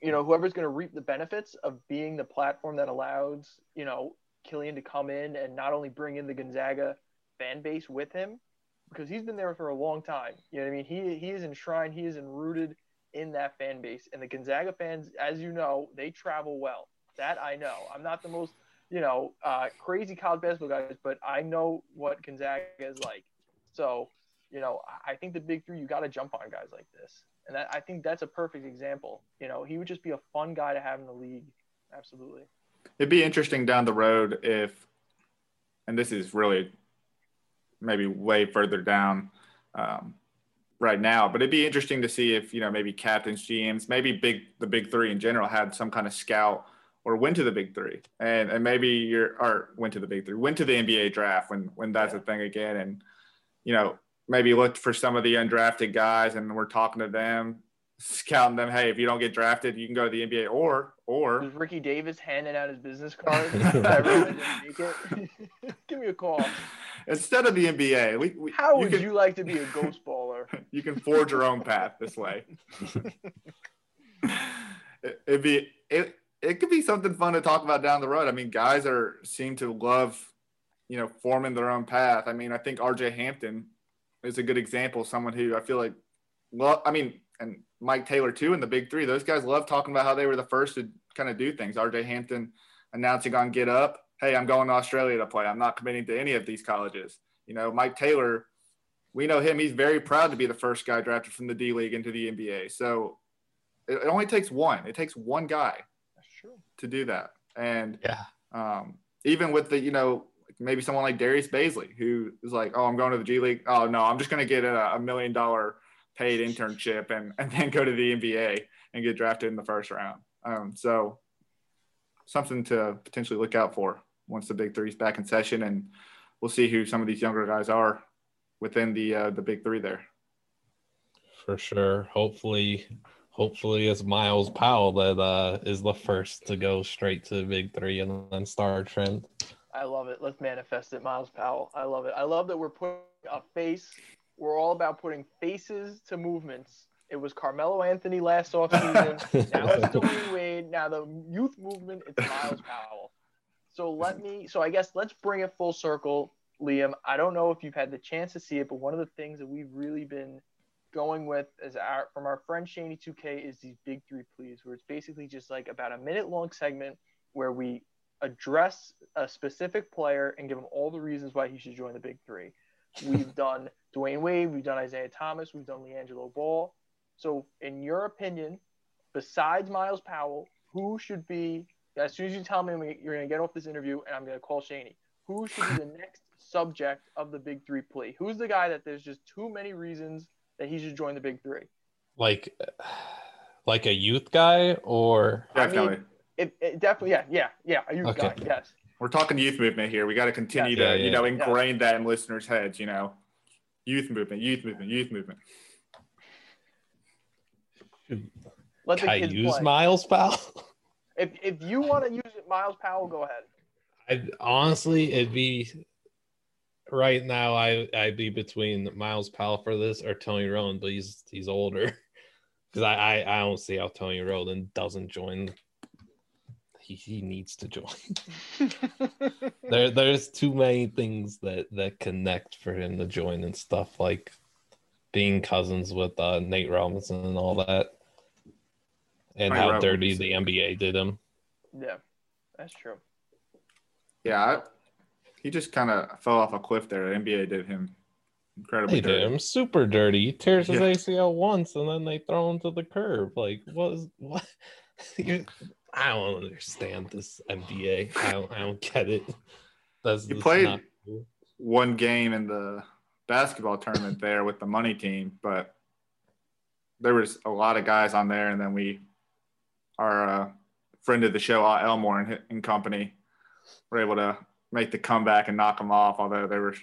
you know, whoever's going to reap the benefits of being the platform that allows, you know, Killian to come in and not only bring in the Gonzaga fan base with him, because he's been there for a long time. You know what I mean? He he is enshrined, he is enrooted in that fan base. And the Gonzaga fans, as you know, they travel well. That I know. I'm not the most, you know, uh, crazy college basketball guys, but I know what Gonzaga is like. So, you know, I think the big three, you got to jump on guys like this. And that, I think that's a perfect example. You know, he would just be a fun guy to have in the league. Absolutely. It'd be interesting down the road if, and this is really maybe way further down, um, right now. But it'd be interesting to see if you know maybe captains, GMs, maybe big the big three in general had some kind of scout or went to the big three, and and maybe you're or went to the big three, went to the NBA draft when when that's a thing again, and you know maybe looked for some of the undrafted guys, and we're talking to them, scouting them. Hey, if you don't get drafted, you can go to the NBA, or or was Ricky Davis handing out his business card? Give me a call. Instead of the NBA, we, we how would you, can, you like to be a ghost baller? you can forge your own path this way. it, it'd be it. It could be something fun to talk about down the road. I mean, guys are seem to love, you know, forming their own path. I mean, I think R.J. Hampton is a good example. Someone who I feel like, well, I mean, and Mike Taylor too, and the Big Three. Those guys love talking about how they were the first to kind of do things. R.J. Hampton announcing on Get Up, "Hey, I'm going to Australia to play. I'm not committing to any of these colleges." You know, Mike Taylor we know him. He's very proud to be the first guy drafted from the D League into the NBA. So it, it only takes one. It takes one guy to do that. And yeah, um, even with the you know maybe someone like Darius Bazley who is like, oh, I'm going to the G League. Oh no, I'm just going to get a, a million dollar paid internship and and then go to the NBA and get drafted in the first round. Um, so something to potentially look out for once the Big Three is back in session, and we'll see who some of these younger guys are within the uh, the big three there. For sure. Hopefully, hopefully it's Myles Powell that uh, is the first to go straight to the big three and then start trend. I love it. Let's manifest it, Myles Powell. I love it. I love that we're putting a face. We're all about putting faces to movements. It was Carmelo Anthony last offseason. now it's Dwyane Wade. Now the youth movement, it's Myles Powell. So let me. So I guess let's bring it full circle Liam, I don't know if you've had the chance to see it, but one of the things that we've really been going with as our from our friend Shaney 2K is these big three please, where it's basically just like about a minute long segment where we address a specific player and give him all the reasons why he should join the big three. We've done Dwyane Wade, we've done Isaiah Thomas, we've done LiAngelo Ball. So, in your opinion, besides Myles Powell, who should be as soon as you tell me you're going to get off this interview and I'm going to call Shaney, who should be the next subject of the big three plea? Who's the guy that there's just too many reasons that he should join the big three? Like, like a youth guy or definitely. I mean, it, it, definitely, yeah, yeah, yeah, a youth okay. guy. Yes. We're talking youth movement here. We got to continue yeah, to, yeah, you know, ingrain that in listeners' heads. You know, youth movement, youth movement, youth movement. Let Can I use play. Myles Powell? If if you want to use it, Myles Powell, go ahead. I honestly, it'd be right now I I'd be between Myles Powell for this or Tony Wroten, but he's he's older. because I, I I don't see how Tony Wroten doesn't join. He, he needs to join. there there's too many things that that connect for him to join and stuff like being cousins with uh, Nate Robinson and all that, and how dirty the NBA did him. Yeah, that's true. Yeah, I, he just kind of fell off a cliff there. The NBA did him incredibly They did him super dirty. He tears his Yeah. ACL once and then they throw him to the curb. Like what is what? You- I don't understand this NBA. I don't I don't get it. That's He played- not. One game in the basketball tournament there with the money team, but there was a lot of guys on there, and then we, our uh, friend of the show, Elmore and, and company, were able to make the comeback and knock them off. Although there were,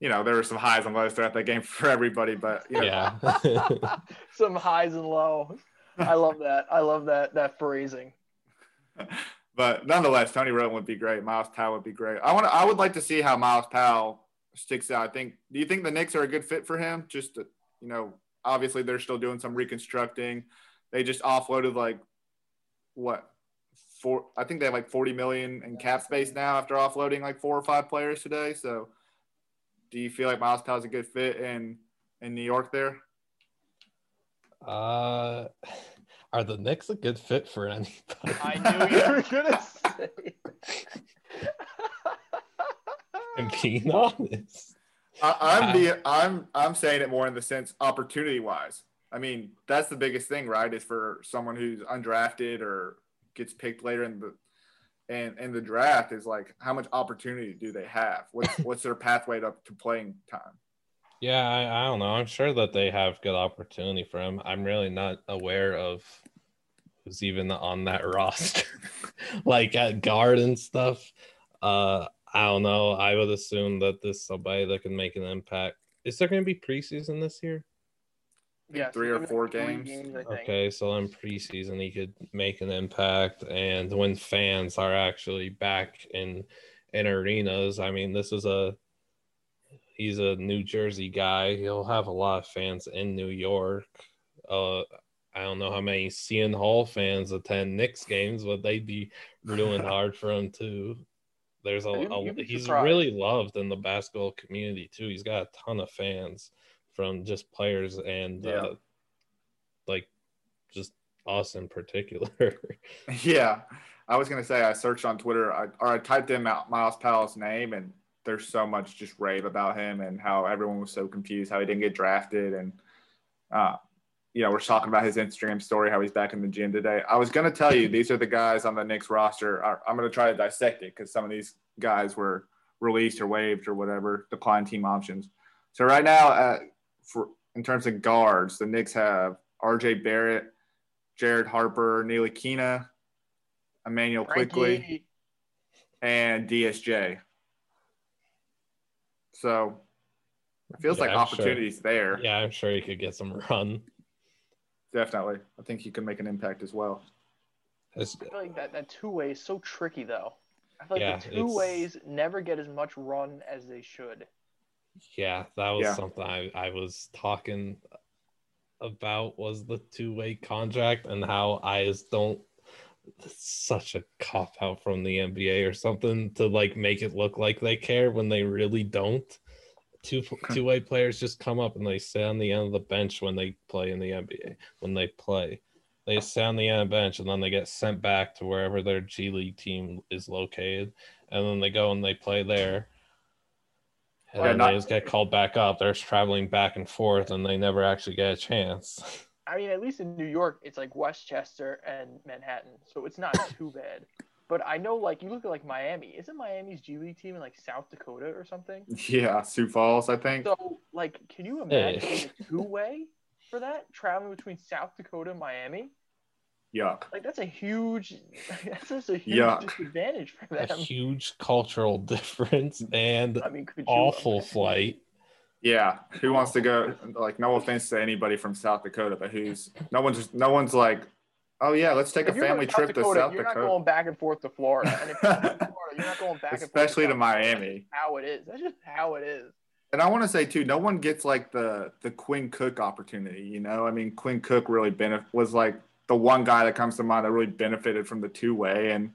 you know, there were some highs and lows throughout that game for everybody. But you know, Yeah. Some highs and lows. I love that. I love that that phrasing. but nonetheless, Tony Wroten would be great. Myles Powell would be great. I want. I would like to see how Myles Powell sticks out. I think. Do you think the Knicks are a good fit for him? Just to, you know, obviously they're still doing some reconstructing. They just offloaded like what four? I think they have like forty million in cap space now after offloading like four or five players today. So, do you feel like Myles Powell's a good fit in in New York there? uh are the Knicks a good fit for anybody? I knew you were gonna say. I'm being honest. I, I'm the I'm I'm saying it more in the sense opportunity wise. I mean, that's the biggest thing, right? Is for someone who's undrafted or gets picked later in the and in the draft is like how much opportunity do they have? What's what's their pathway up to playing time? Yeah, I, I don't know. I'm sure that they have good opportunity for him. I'm really not aware of who's even on that roster, like at guard and stuff. Uh, I don't know. I would assume that this is somebody that can make an impact. Is there going to be preseason this year? Yeah, Three so or four three games. I. Okay, so in preseason he could make an impact, and when fans are actually back in in arenas, I mean, this is a he's a New Jersey guy. He'll have a lot of fans in New York. Uh, I don't know how many Seton Hall fans attend Knicks games, but they'd be rooting hard for him too. There's a, a he's surprised. really loved in the basketball community too. He's got a ton of fans from just players and Yeah. uh, like just us in particular. Yeah, I was gonna say I searched on Twitter I, or I typed in Myles Powell's name, and there's so much just rave about him and how everyone was so confused how he didn't get drafted, and uh, you know we're talking about his Instagram story how he's back in the gym today. I was gonna tell you these are the guys on the Knicks roster. I, I'm gonna try to dissect it because some of these guys were released or waived or whatever, declined team options. So right now, uh, for in terms of guards, the Knicks have R.J. Barrett, Jared Harper, Neil Aquina, Immanuel Quickley, and DSJ. So it feels Yeah, like I'm sure. opportunities there. yeah, I'm sure he could get some run. Definitely. I think he can make an impact as well. It's- I feel like that, that two way is so tricky though. I feel like Yeah, the it's- two ways never get as much run as they should. Yeah, that was Yeah. something I, I was talking about was the two way contract and how I just don't such a cop out from the NBA or something to like make it look like they care when they really don't. Two two way players just come up and they sit on the end of the bench when they play in the NBA. When they play, they sit on the end of the bench and then they get sent back to wherever their G League team is located, and then they go and they play there. And Yeah, then not- they just get called back up. They're just traveling back and forth, and they never actually get a chance. I mean, at least in New York, it's like Westchester and Manhattan, so it's not too bad. But I know, like, you look at like Miami. Isn't Miami's G League team in like South Dakota or something? Yeah, Sioux Falls, I think. So, like, can you imagine Hey. a two way for that traveling between South Dakota and Miami? Yuck. Like, that's a huge, that's just a huge Yuck. disadvantage for them. a huge cultural difference and I mean, could you awful imagine? flight. Yeah. Who wants to go? Like, no offense to anybody from South Dakota, but who's no one's no one's like, oh yeah, let's take If a family going trip Dakota, to South you're Dakota, not going back and forth to Florida. And if you're Florida, you're not going back and forth especially to South Dakota. Miami. How it is. That's just how it is. And I want to say too, no one gets like the the Quinn Cook opportunity. You know, I mean, Quinn Cook really benefit was like the one guy that comes to mind that really benefited from the two way, and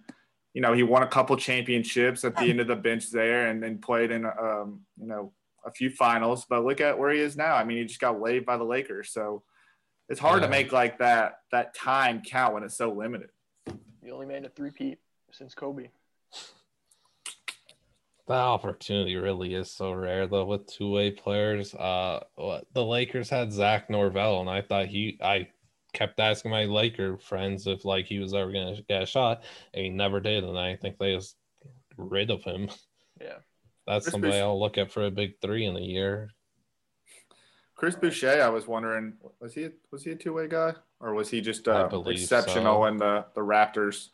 you know, he won a couple championships at the end of the bench there, and then played in um, you know a few finals. But look at where he is now. I mean, he just got waived by the Lakers, so it's hard Yeah. to make like that that time count when it's so limited. The only man to three-peat since Kobe. That opportunity really is so rare though with two way players. Uh, the Lakers had Zach Norvell, and I thought he, I kept asking my Laker friends if like he was ever gonna get a shot, and he never did, and I think they just rid of him. Yeah. That's Chris somebody Boucher- I'll look at for a big three in a year. Chris Boucher, I was wondering, was he was he a two way guy or was he just uh, exceptional so. in the the Raptors?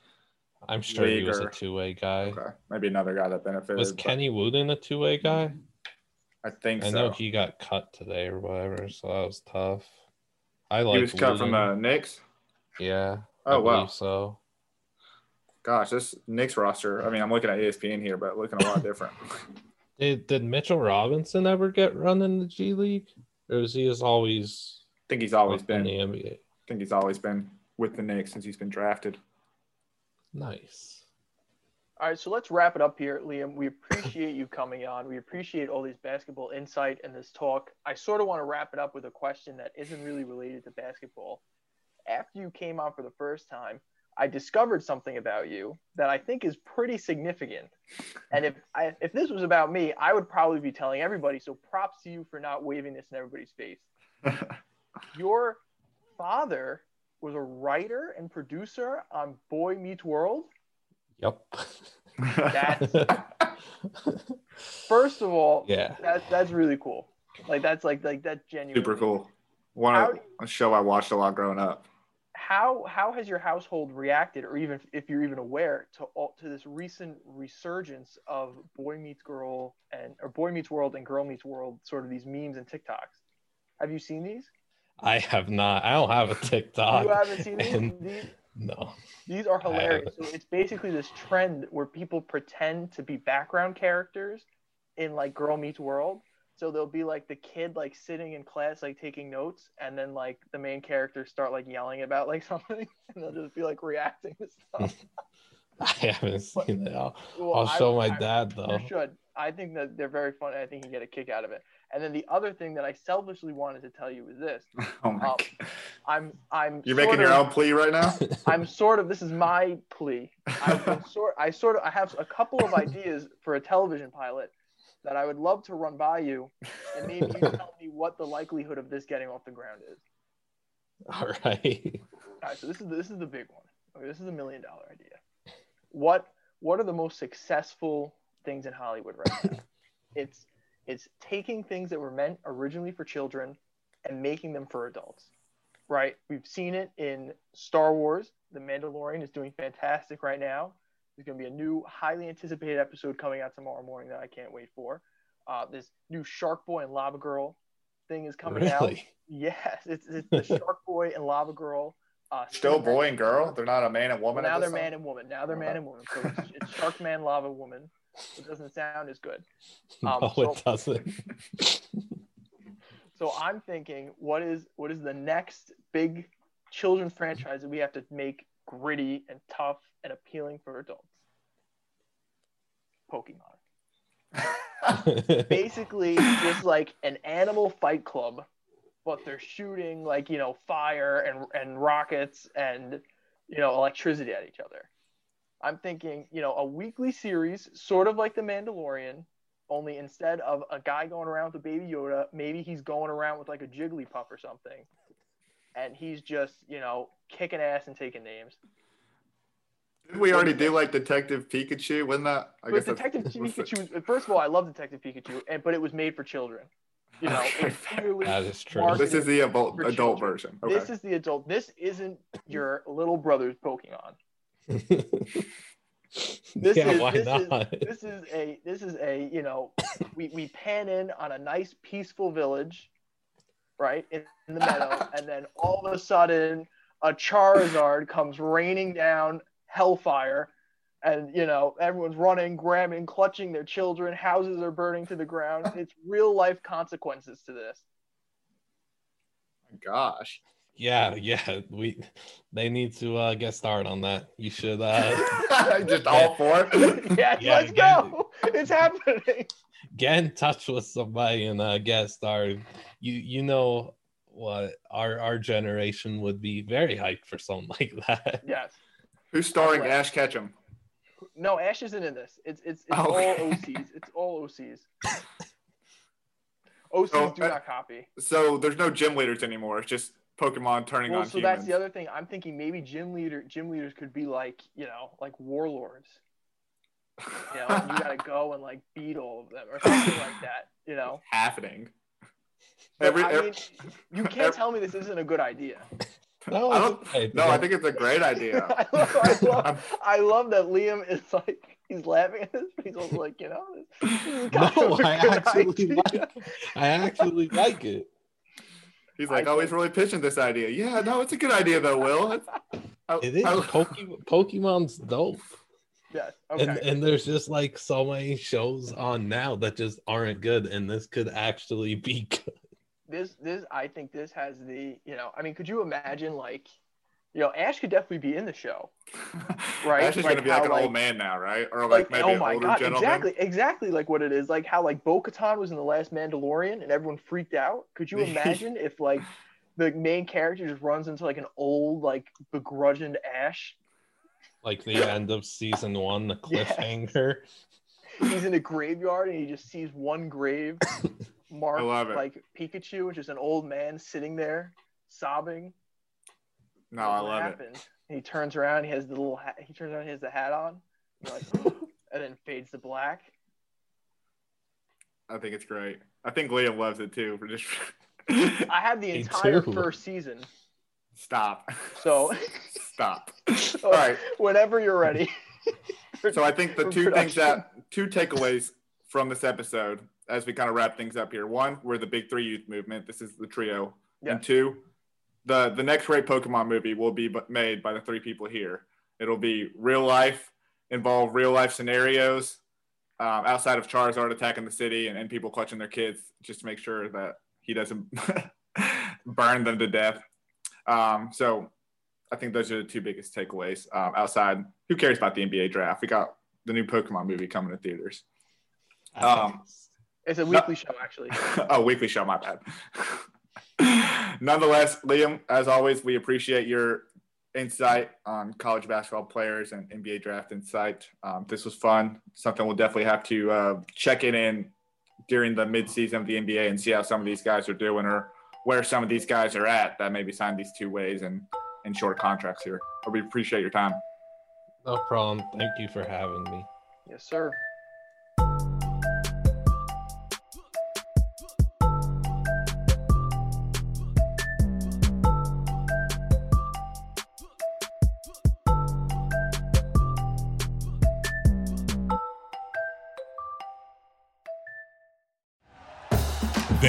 I'm sure he was or- a two way guy. Okay, maybe another guy that benefited. Was but Kenny Wooten a two way guy? I think I so. know he got cut today or whatever, so that was tough. I He like was cut from the uh, Knicks. yeah. Oh, I Oh wow, so. gosh, this Knicks roster. I mean, I'm looking at ESPN here, but looking a lot different. Did did Mitchell Robinson ever get run in the G League, or is he just always I think he's always been in been. the I think he's always been with the Knicks since he's been drafted. Nice. All right, so let's wrap it up here, Liam. We appreciate you coming on. We appreciate all these basketball insight and this talk. I sort of want to wrap it up with a question that isn't really related to basketball. After you came on for the first time, I discovered something about you that I think is pretty significant. And if I, if this was about me, I would probably be telling everybody. So props to you for not waving this in everybody's face. Your father was a writer and producer on Boy Meets World. Yep. That's- First of all, yeah. that, that's really cool. Like that's like like that's genuine. Super cool. One How a show I watched a lot growing up. How how has your household reacted, or even if you're even aware, to all, to this recent resurgence of Boy Meets Girl and or Boy Meets World and Girl Meets World, sort of these memes and TikToks? Have you seen these? I have not. I don't have a TikTok. you haven't seen these? No. These are hilarious. So it's basically this trend where people pretend to be background characters in like Girl Meets World. So they'll be like the kid like sitting in class like taking notes, and then like the main characters start like yelling about like something, and they'll just be like reacting to stuff. I haven't seen that. I'll, Well, I'll I- show my I- dad You though. should. I think that they're very funny. I think you get a kick out of it. And then the other thing that I selfishly wanted to tell you is this: Oh my! Um, I'm I'm You're making your own plea right now. I'm sort of this is my plea. I've sort I sort of I have a couple of ideas for a television pilot that I would love to run by you, and maybe you tell me what the likelihood of this getting off the ground is. All right. All right, so this is this is the big one. Okay, this is a million dollar idea. What what are the most successful things in Hollywood right now? it's it's taking things that were meant originally for children and making them for adults. Right? We've seen it in Star Wars. The Mandalorian is doing fantastic right now. There's going to be a new, highly anticipated episode coming out tomorrow morning that I can't wait for. Uh, this new Shark Boy and Lava Girl thing is coming out. Yes, it's, it's the Shark Boy and Lava Girl. Uh, Still boy and girl. They're not a man and woman. now they're this time? man and woman. Now they're man and woman. So it's, it's Shark Man, Lava Woman. It doesn't sound as good. Um, no, so- it doesn't. So I'm thinking, what is what is the next big children's franchise that we have to make gritty and tough and appealing for adults? Pokemon. Basically, just like an animal fight club, but they're shooting like you know fire and and rockets and you know electricity at each other. I'm thinking, you know, a weekly series, sort of like The Mandalorian, only instead of a guy going around with a baby Yoda, maybe he's going around with like a Jigglypuff or something, and he's just, you know, kicking ass and taking names. Didn't we already do like Detective Pikachu? Wasn't that? I But that's- Detective was it- Pikachu, first of all, I love Detective Pikachu, and but it was made for children. You know, Okay, clearly that is true. This is the adult, adult version. Okay. this is the adult. This isn't your little brother's Pokemon. This yeah, is why this not? is this is a this is a you know we, we pan in on a nice peaceful village, right in, in the meadow, and then all of a sudden a Charizard comes raining down hellfire, and you know everyone's running, grabbing, clutching their children. Houses are burning to the ground. It's real life consequences to this. Gosh. Yeah, yeah. We they need to uh, get started on that. You should uh, Just all four. yes, Yeah, let's again. go. It's happening. get in touch with somebody and uh, get started. You you know what our our generation would be very hyped for something like that. Yes. Who's starring Right. Ash Ketchum? No, Ash isn't in this. It's it's, it's Oh, all okay. OCs. It's all OCs. OCs Oh, do uh, not copy. So there's no gym leaders anymore. It's just Pokemon turning Well, on so humans. that's the other thing. I'm thinking maybe gym leader gym leaders could be like you know like warlords. You know, you gotta go and like beat all of them or something like that. You know. happening. But, Every, I mean, you can't tell me this isn't a good idea. No, I don't- no, I think it's a great idea. I, love, I, love, I'm- love that Liam is like he's laughing at this, but he's also like, you know, this, this is kind no, of a I good actually idea. like. I actually like it. He's like, I oh, he's really pitching this idea. Yeah, no, it's a good idea though, Will. It's- I- It is. I- Pokemon, Pokemon's dope. Yes. Okay. And and there's just like so many shows on now that just aren't good, and this could actually be good. this this I think this has the you know I mean could you imagine like you know Ash could definitely be in the show Right, Ash is like gonna be how, like an like- old man now, right? Or like, like, maybe oh an my older god gentleman. exactly exactly like what it is like how like Bo-Katan was in the last Mandalorian and everyone freaked out could you imagine if like the main character just runs into like an old like begrudged Ash Like the end of season one, the Yes. cliffhanger. he's in a graveyard and he just sees one grave marked like Pikachu which is an old man sitting there sobbing No, I what love it. happened? And he turns around. He has the little hat. He turns around. He has the hat on. Like, and then fades to black. I think it's great. I think Liam loves it too. For just I had the entire first season. stop. So, stop. All right. whenever you're ready. So I think the For two things that two takeaways from this episode, as we kind of wrap things up here. One, we're the big three youth movement. This is the trio. Yeah. And two, the the next great Pokemon movie will be made by the three people here. It'll be real life, involve real life scenarios um, outside of Charizard attacking the city and, and people clutching their kids just to make sure that he doesn't burn them to death. Um, so I think those are the two biggest takeaways. Um, outside, who cares about the NBA draft? We got the new Pokemon movie coming to theaters. Um, It's a weekly show, actually. oh, weekly show, my bad. Nonetheless, Liam, as always, we appreciate your insight on college basketball players and NBA draft insight. Um, this was fun. Something we'll definitely have to uh, check in in during the midseason of the NBA and see how some of these guys are doing or where some of these guys are at that maybe signed these two ways and in short contracts here. But we appreciate your time. no problem. Thank you for having me. Yes, sir.